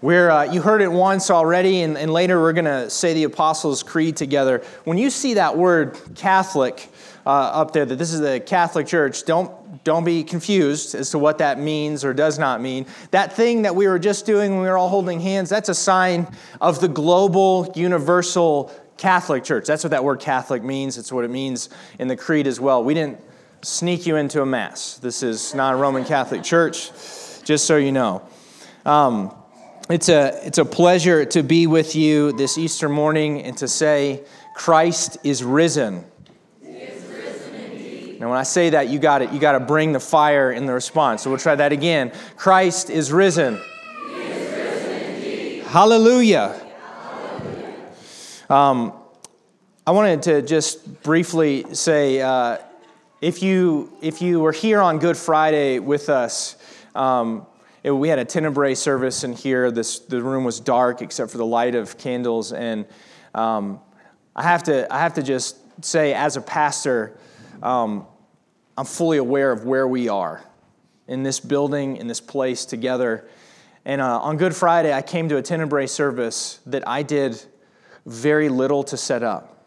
Uh, you heard it once already, and, and later we're going to say the Apostles' Creed together. When you see that word Catholic uh, up there, that this is the Catholic Church, don't, don't be confused as to what that means or does not mean. That thing that we were just doing when we were all holding hands, that's a sign of the global, universal Catholic Church. That's what that word Catholic means. It's what it means in the Creed as well. We didn't sneak you into a Mass. This is not a Roman Catholic Church, just so you know. Um, it's a, it's a pleasure to be with you this Easter morning and to say, Christ is risen. now, when I say that, you got it. You got to bring the fire in the response. So we'll try that again. Christ is risen. Is risen Hallelujah. Hallelujah. Um, I wanted to just briefly say, uh, if you if you were here on Good Friday with us. Um, it, we had a tenebrae service in here. This, the room was dark except for the light of candles. And um, I, have to, I have to just say, as a pastor, um, I'm fully aware of where we are in this building, in this place together. And uh, on Good Friday, I came to a tenebrae service that I did very little to set up.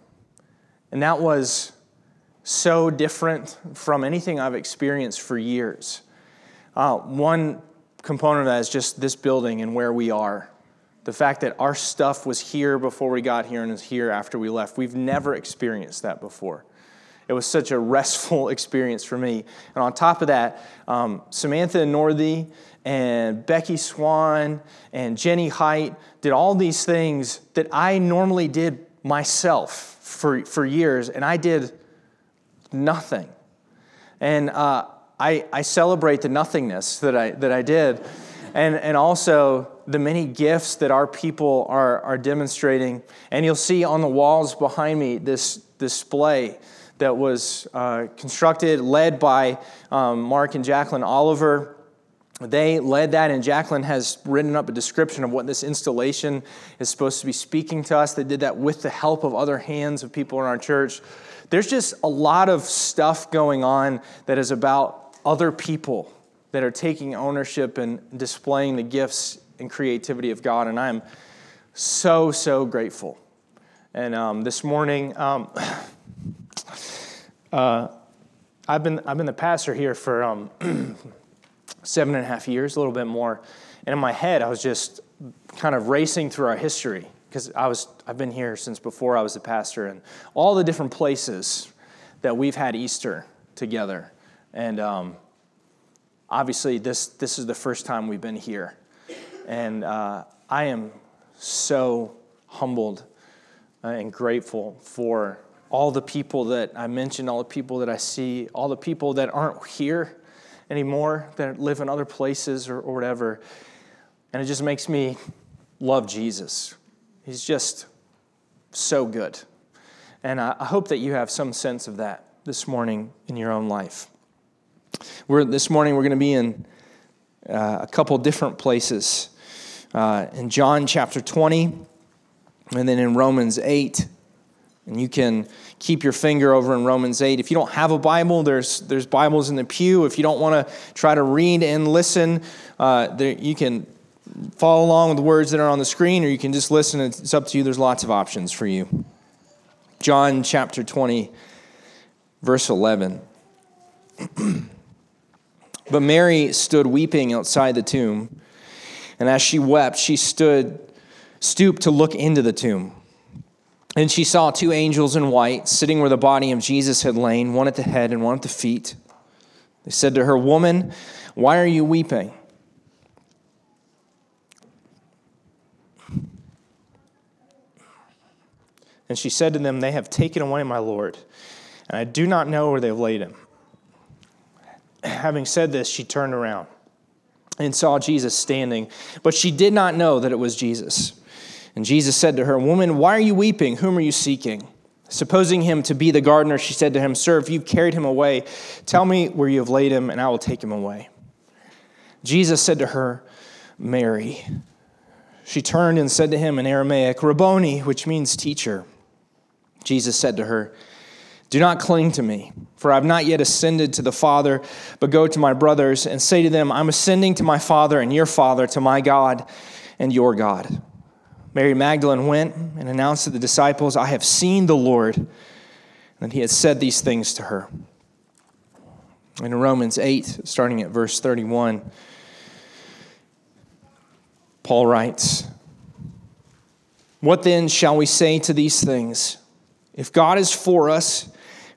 And that was so different from anything I've experienced for years. Uh, one component of that is just this building and where we are. The fact that our stuff was here before we got here and is here after we left. We've never experienced that before. It was such a restful experience for me. And on top of that, um, Samantha Northey and Becky Swan and Jenny Height did all these things that I normally did myself for, for years, and I did nothing. And uh, I, I celebrate the nothingness that I, that I did, and, and also the many gifts that our people are, are demonstrating. And you'll see on the walls behind me this display that was uh, constructed, led by um, Mark and Jacqueline Oliver. They led that, and Jacqueline has written up a description of what this installation is supposed to be speaking to us. They did that with the help of other hands of people in our church. There's just a lot of stuff going on that is about other people that are taking ownership and displaying the gifts and creativity of God. And I'm so, so grateful. And um, this morning, um, uh, I've, been, I've been the pastor here for um, seven and a half years, a little bit more. And in my head, I was just kind of racing through our history because I was, I've been here since before I was a pastor and all the different places that we've had Easter together. And um, obviously, this, this is the first time we've been here. And uh, I am so humbled uh, and grateful for all the people that I mentioned, all the people that I see, all the people that aren't here anymore, that live in other places or, or whatever. And it just makes me love Jesus. He's just so good. And I, I hope that you have some sense of that this morning in your own life. We're, this morning we're going to be in uh, a couple different places. Uh, in John chapter 20, and then in Romans 8. And you can keep your finger over in Romans 8. If you don't have a Bible, there's, there's Bibles in the pew. If you don't want to try to read and listen, uh, there, you can follow along with the words that are on the screen, or you can just listen. It's up to you. There's lots of options for you. John chapter 20, verse 11. But Mary stood weeping outside the tomb. And as she wept, she stood, stooped to look into the tomb. And she saw two angels in white sitting where the body of Jesus had lain, one at the head and one at the feet. They said to her, Woman, why are you weeping? And she said to them, They have taken away my Lord, and I do not know where they have laid him. Having said this, she turned around and saw Jesus standing, but she did not know that it was Jesus. And Jesus said to her, Woman, why are you weeping? Whom are you seeking? Supposing him to be the gardener, she said to him, Sir, if you've carried him away, tell me where you have laid him, and I will take him away. Jesus said to her, Mary. She turned and said to him in Aramaic, Rabboni, which means teacher. Jesus said to her, do not cling to me, for I have not yet ascended to the Father, but go to my brothers and say to them, I'm ascending to my Father and your Father, to my God and your God. Mary Magdalene went and announced to the disciples, I have seen the Lord, and he had said these things to her. In Romans 8, starting at verse 31, Paul writes, What then shall we say to these things? If God is for us,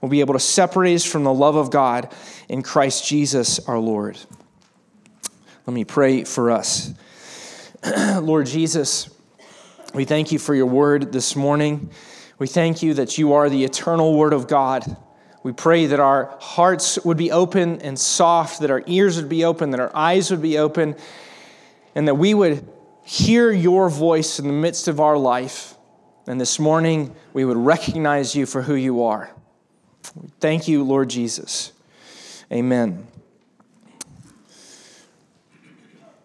will be able to separate us from the love of God in Christ Jesus our Lord. Let me pray for us. Lord Jesus, we thank you for your word this morning. We thank you that you are the eternal word of God. We pray that our hearts would be open and soft, that our ears would be open, that our eyes would be open, and that we would hear your voice in the midst of our life. And this morning, we would recognize you for who you are. Thank you, Lord Jesus. Amen.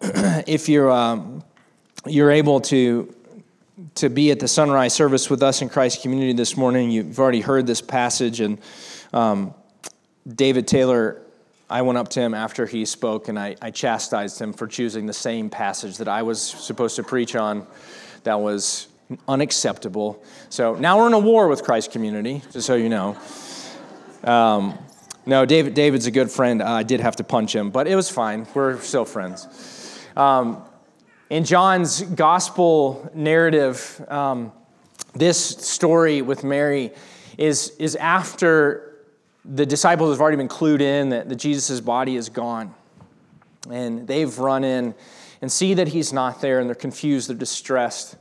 if you're, um, you're able to, to be at the sunrise service with us in Christ Community this morning, you've already heard this passage, and um, David Taylor, I went up to him after he spoke and I, I chastised him for choosing the same passage that I was supposed to preach on that was unacceptable. So now we're in a war with Christ community, just so you know. Um, no, David, David's a good friend. Uh, I did have to punch him, but it was fine. We're still friends. Um, in John's gospel narrative, um, this story with Mary is, is after the disciples have already been clued in that, that Jesus' body is gone. And they've run in and see that he's not there, and they're confused, they're distressed.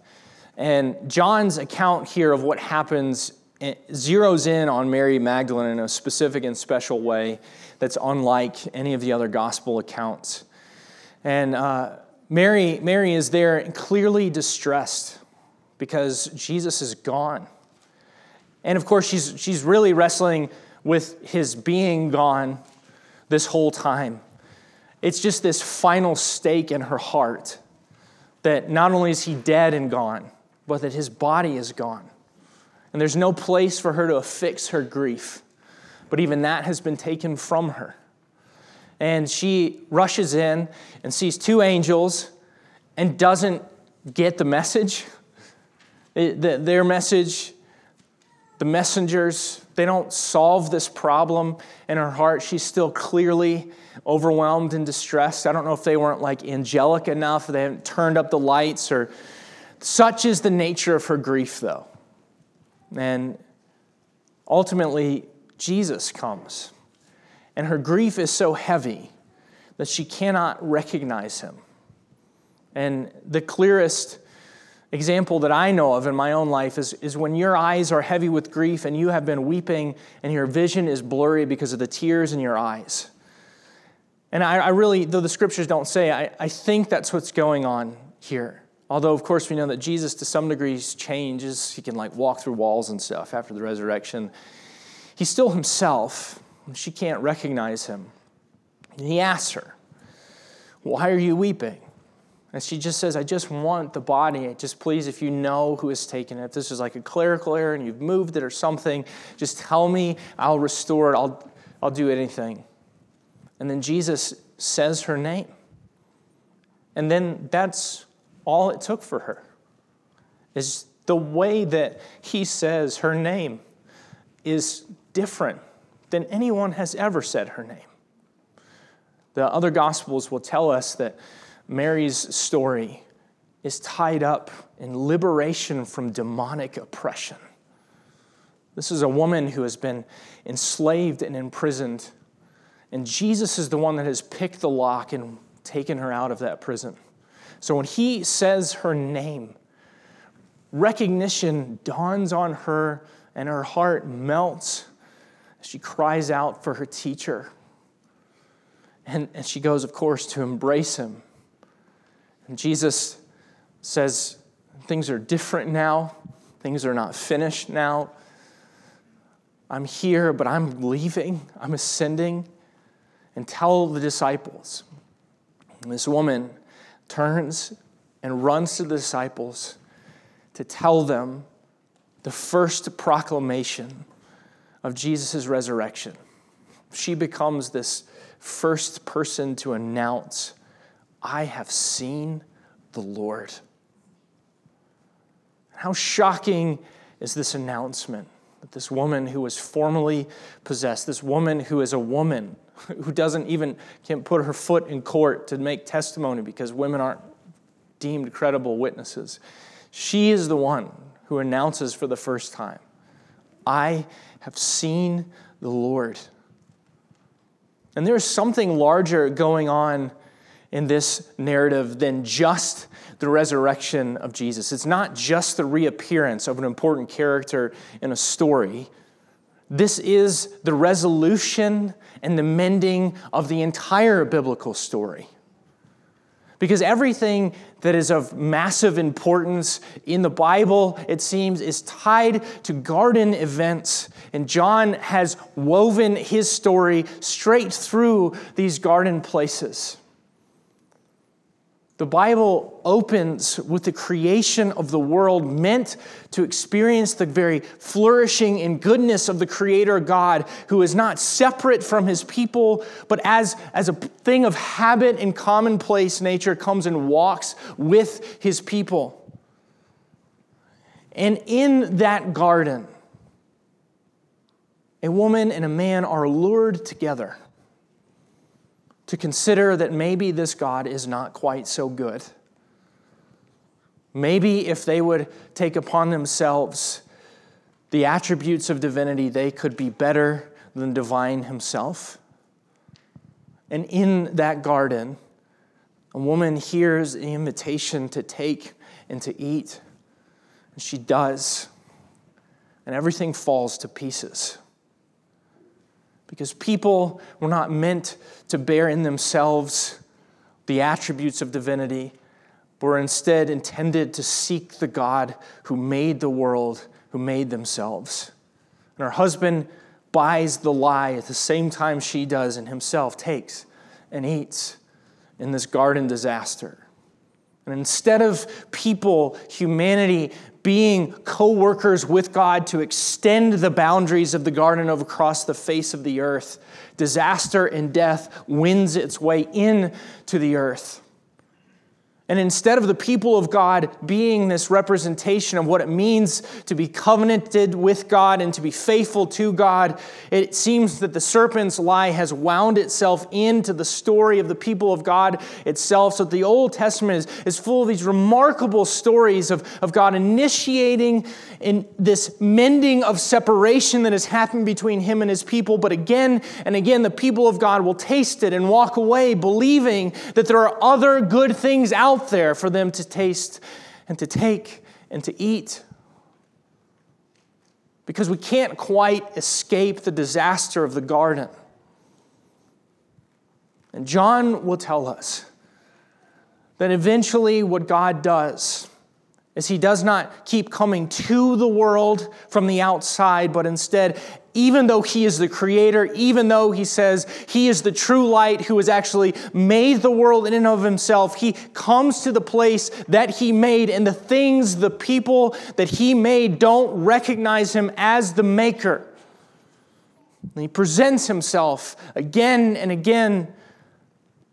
And John's account here of what happens zeroes in on Mary Magdalene in a specific and special way that's unlike any of the other gospel accounts. And uh, Mary, Mary is there clearly distressed because Jesus is gone. And of course, she's, she's really wrestling with his being gone this whole time. It's just this final stake in her heart that not only is he dead and gone, but that his body is gone. And there's no place for her to affix her grief. But even that has been taken from her. And she rushes in and sees two angels and doesn't get the message. Their message, the messengers, they don't solve this problem in her heart. She's still clearly overwhelmed and distressed. I don't know if they weren't like angelic enough, they haven't turned up the lights, or such is the nature of her grief, though. And ultimately, Jesus comes. And her grief is so heavy that she cannot recognize him. And the clearest example that I know of in my own life is, is when your eyes are heavy with grief and you have been weeping and your vision is blurry because of the tears in your eyes. And I, I really, though the scriptures don't say, I, I think that's what's going on here. Although, of course, we know that Jesus to some degrees changes. He can like walk through walls and stuff after the resurrection. He's still himself. She can't recognize him. And he asks her, Why are you weeping? And she just says, I just want the body. Just please, if you know who has taken it, if this is like a clerical error and you've moved it or something, just tell me. I'll restore it. I'll, I'll do anything. And then Jesus says her name. And then that's all it took for her, is the way that he says her name is different than anyone has ever said her name. The other gospels will tell us that Mary's story is tied up in liberation from demonic oppression. This is a woman who has been enslaved and imprisoned, and Jesus is the one that has picked the lock and taken her out of that prison. So when he says her name, recognition dawns on her and her heart melts. She cries out for her teacher. And, and she goes, of course, to embrace him. And Jesus says, Things are different now. Things are not finished now. I'm here, but I'm leaving. I'm ascending. And tell the disciples. This woman turns and runs to the disciples to tell them the first proclamation of Jesus' resurrection. She becomes this first person to announce, I have seen the Lord. How shocking is this announcement that this woman who was formerly possessed, this woman who is a woman, who doesn't even can't put her foot in court to make testimony because women aren't deemed credible witnesses. She is the one who announces for the first time, I have seen the Lord. And there's something larger going on in this narrative than just the resurrection of Jesus. It's not just the reappearance of an important character in a story. This is the resolution and the mending of the entire biblical story. Because everything that is of massive importance in the Bible, it seems, is tied to garden events. And John has woven his story straight through these garden places. The Bible opens with the creation of the world, meant to experience the very flourishing and goodness of the Creator God, who is not separate from his people, but as, as a thing of habit and commonplace nature comes and walks with his people. And in that garden, a woman and a man are lured together to consider that maybe this God is not quite so good. Maybe if they would take upon themselves the attributes of divinity, they could be better than divine himself. And in that garden, a woman hears the invitation to take and to eat. And she does. And everything falls to pieces because people were not meant to bear in themselves the attributes of divinity, but were instead intended to seek the God who made the world, who made themselves. And her husband buys the lie at the same time she does, and himself takes and eats in this garden disaster. And instead of people, humanity, being co workers with God to extend the boundaries of the garden of across the face of the earth. Disaster and death wins its way into the earth. And instead of the people of God being this representation of what it means to be covenanted with God and to be faithful to God, it seems that the serpent's lie has wound itself into the story of the people of God itself. So the Old Testament is, is full of these remarkable stories of, of God initiating in this mending of separation that has happened between him and his people. But again and again, the people of God will taste it and walk away believing that there are other good things out out there for them to taste and to take and to eat. Because we can't quite escape the disaster of the garden. And John will tell us that eventually what God does is he does not keep coming to the world from the outside, but instead even though he is the creator, even though he says he is the true light who has actually made the world in and of himself, he comes to the place that he made, and the things, the people that he made don't recognize him as the maker. And he presents himself again and again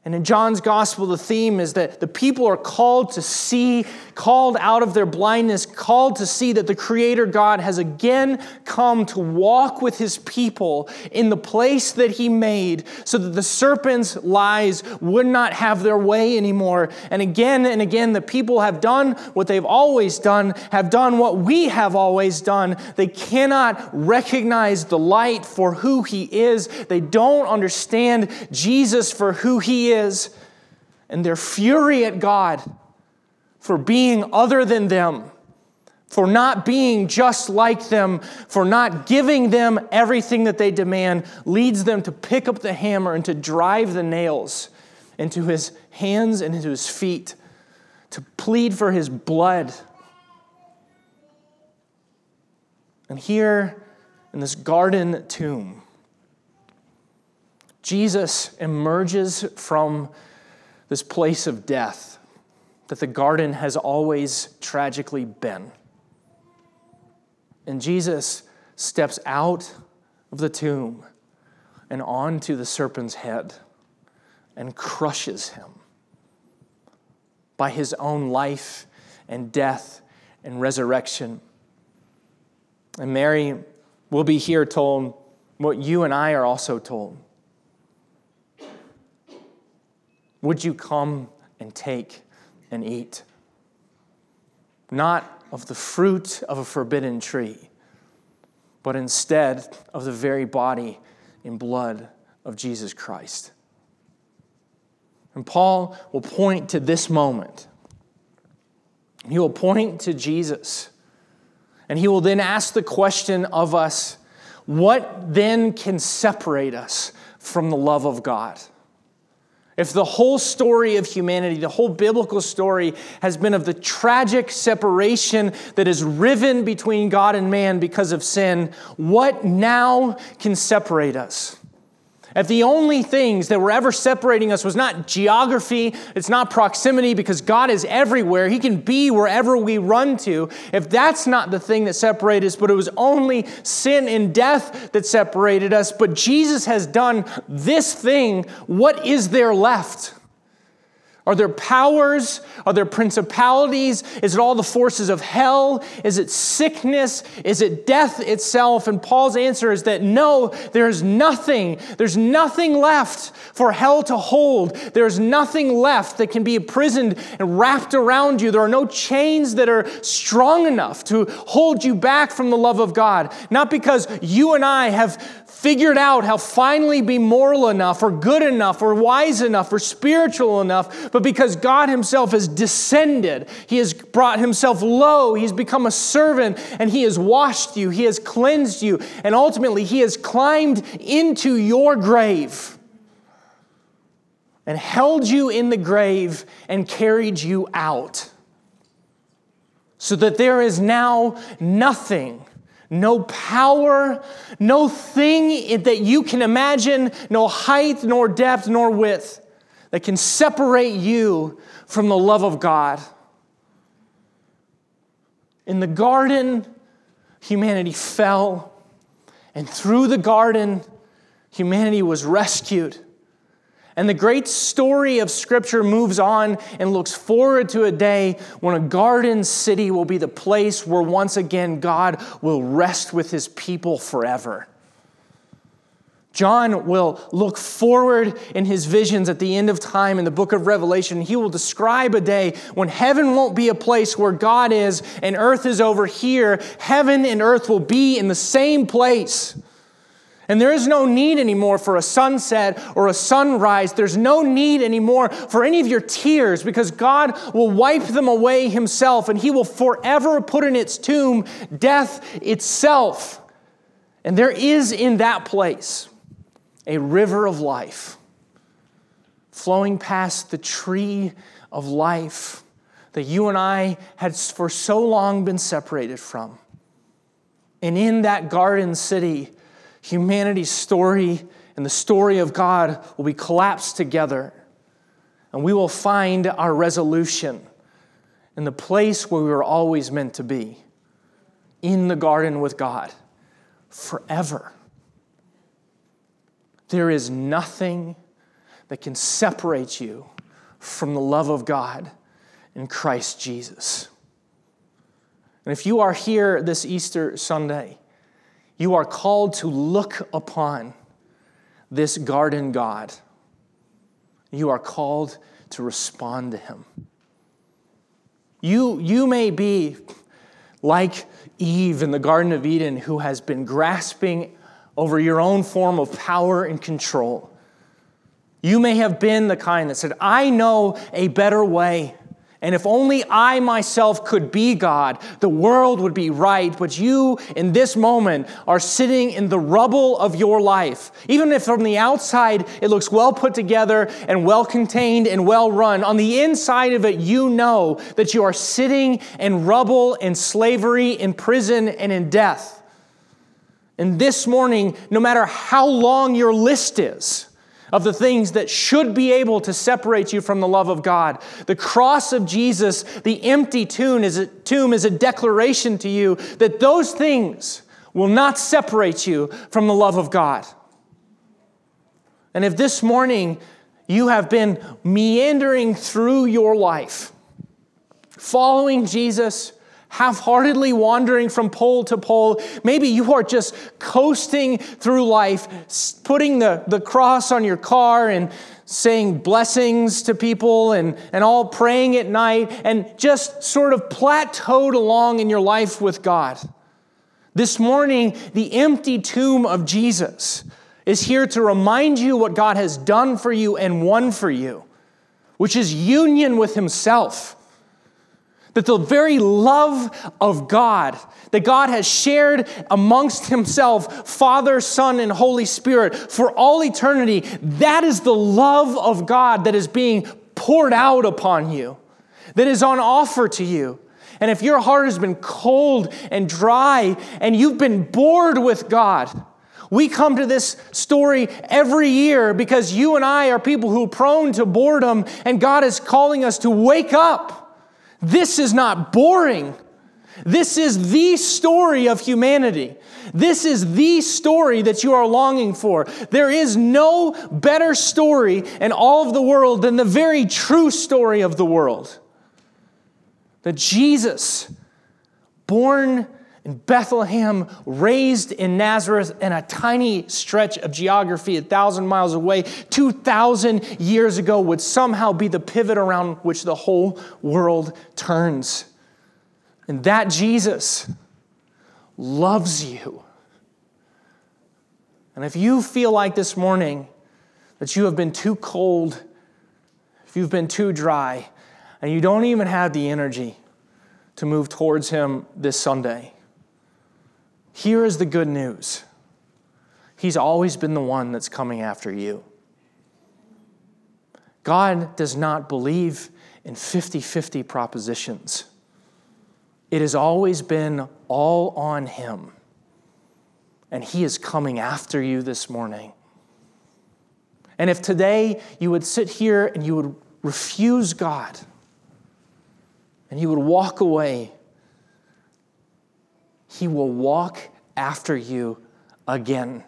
And in John's gospel, the theme is that the people are called to see, called out of their blindness, called to see that the Creator God has again come to walk with his people in the place that he made so that the serpent's lies would not have their way anymore. And again and again, the people have done what they've always done, have done what we have always done. They cannot recognize the light for who he is, they don't understand Jesus for who he is is, and their fury at God for being other than them, for not being just like them, for not giving them everything that they demand, leads them to pick up the hammer and to drive the nails into his hands and into his feet, to plead for his blood. And here in this garden tomb, Jesus emerges from this place of death that the garden has always tragically been. And Jesus steps out of the tomb and onto the serpent's head and crushes him by his own life and death and resurrection. And Mary will be here told what you and I are also told Would you come and take and eat? Not of the fruit of a forbidden tree, but instead of the very body and blood of Jesus Christ. And Paul will point to this moment. He will point to Jesus. And he will then ask the question of us what then can separate us from the love of God? If the whole story of humanity, the whole biblical story, has been of the tragic separation that is riven between God and man because of sin, what now can separate us? If the only things that were ever separating us was not geography, it's not proximity because God is everywhere, He can be wherever we run to. If that's not the thing that separated us, but it was only sin and death that separated us, but Jesus has done this thing, what is there left? Are there powers? Are there principalities? Is it all the forces of hell? Is it sickness? Is it death itself? And Paul's answer is that no, there's nothing. There's nothing left for hell to hold. There's nothing left that can be imprisoned and wrapped around you. There are no chains that are strong enough to hold you back from the love of God. Not because you and I have figured out how finally be moral enough or good enough or wise enough or spiritual enough, but because God Himself has descended, He has brought Himself low, He's become a servant, and He has washed you, He has cleansed you, and ultimately He has climbed into your grave and held you in the grave and carried you out. So that there is now nothing no power, no thing that you can imagine, no height, nor depth, nor width that can separate you from the love of God. In the garden, humanity fell, and through the garden, humanity was rescued. And the great story of Scripture moves on and looks forward to a day when a garden city will be the place where once again God will rest with his people forever. John will look forward in his visions at the end of time in the book of Revelation. He will describe a day when heaven won't be a place where God is and earth is over here. Heaven and earth will be in the same place. And there is no need anymore for a sunset or a sunrise. There's no need anymore for any of your tears because God will wipe them away Himself and He will forever put in its tomb death itself. And there is in that place a river of life flowing past the tree of life that you and I had for so long been separated from. And in that garden city, humanity's story and the story of God will be collapsed together, and we will find our resolution in the place where we were always meant to be in the garden with God forever. There is nothing that can separate you from the love of God in Christ Jesus. And if you are here this Easter Sunday, you are called to look upon this garden God. You are called to respond to him. You, you may be like Eve in the Garden of Eden, who has been grasping over your own form of power and control. You may have been the kind that said, I know a better way. And if only I myself could be God, the world would be right. But you, in this moment, are sitting in the rubble of your life. Even if from the outside it looks well put together and well contained and well run, on the inside of it, you know that you are sitting in rubble, in slavery, in prison, and in death. And this morning, no matter how long your list is, of the things that should be able to separate you from the love of God. The cross of Jesus, the empty tomb is a, tomb is a declaration to you that those things will not separate you from the love of God. And if this morning you have been meandering through your life, following Jesus, half heartedly wandering from pole to pole. Maybe you are just coasting through life, putting the, the cross on your car and saying blessings to people and, and all praying at night and just sort of plateaued along in your life with God. This morning, the empty tomb of Jesus is here to remind you what God has done for you and won for you, which is union with Himself. That the very love of God that God has shared amongst Himself, Father, Son, and Holy Spirit for all eternity, that is the love of God that is being poured out upon you, that is on offer to you. And if your heart has been cold and dry and you've been bored with God, we come to this story every year because you and I are people who are prone to boredom, and God is calling us to wake up. This is not boring. This is the story of humanity. This is the story that you are longing for. There is no better story in all of the world than the very true story of the world. That Jesus, born in Bethlehem, raised in Nazareth in a tiny stretch of geography a thousand miles away, 2,000 years ago, would somehow be the pivot around which the whole world turns. And that Jesus loves you. And if you feel like this morning that you have been too cold, if you've been too dry, and you don't even have the energy to move towards Him this Sunday, here is the good news He's always been the one that's coming after you. God does not believe in 50 50 propositions. It has always been all on Him. And He is coming after you this morning. And if today you would sit here and you would refuse God and you would walk away he will walk after you again.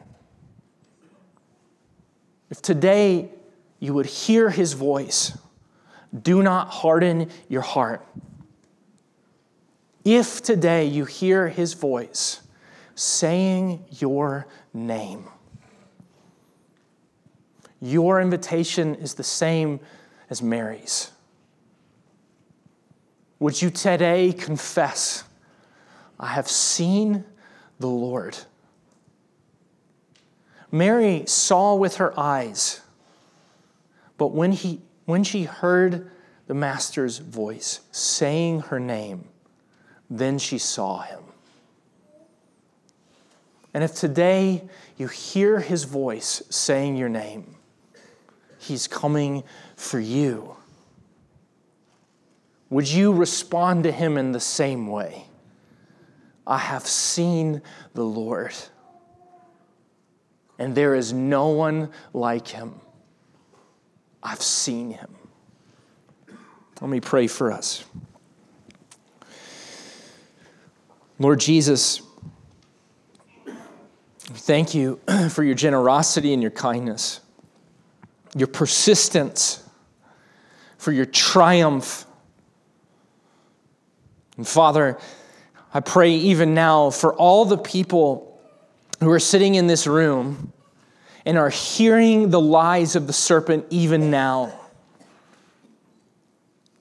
If today you would hear his voice, do not harden your heart. If today you hear his voice saying your name, your invitation is the same as Mary's. Would you today confess? I have seen the Lord. Mary saw with her eyes, but when, he, when she heard the Master's voice saying her name, then she saw him. And if today you hear his voice saying your name, he's coming for you. Would you respond to him in the same way? I have seen the Lord, and there is no one like him. I've seen him. Let me pray for us. Lord Jesus, thank you for your generosity and your kindness. your persistence, for your triumph. And Father, I pray even now for all the people who are sitting in this room and are hearing the lies of the serpent even now.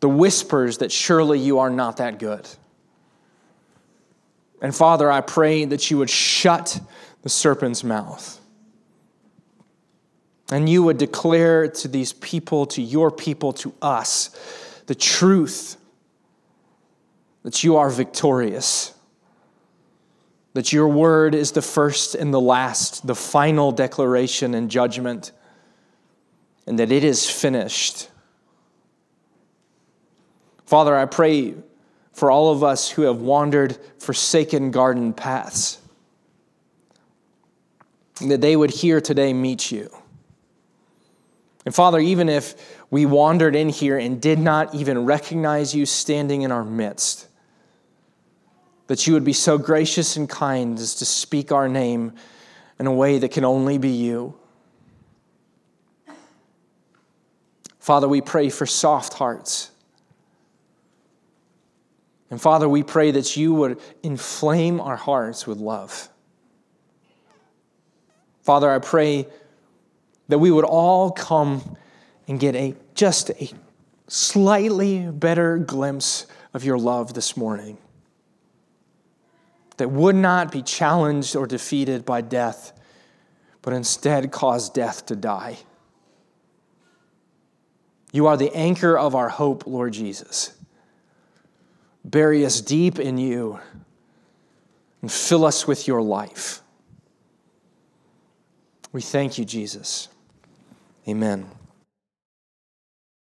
The whispers that surely you are not that good. And Father, I pray that you would shut the serpent's mouth. And you would declare to these people, to your people, to us, the truth that you are victorious, that your word is the first and the last, the final declaration and judgment, and that it is finished. Father, I pray for all of us who have wandered forsaken garden paths, that they would here today meet you. And Father, even if we wandered in here and did not even recognize you standing in our midst, that you would be so gracious and kind as to speak our name in a way that can only be you. Father, we pray for soft hearts. And Father, we pray that you would inflame our hearts with love. Father, I pray that we would all come and get a just a slightly better glimpse of your love this morning. That would not be challenged or defeated by death, but instead cause death to die. You are the anchor of our hope, Lord Jesus. Bury us deep in you and fill us with your life. We thank you, Jesus. Amen.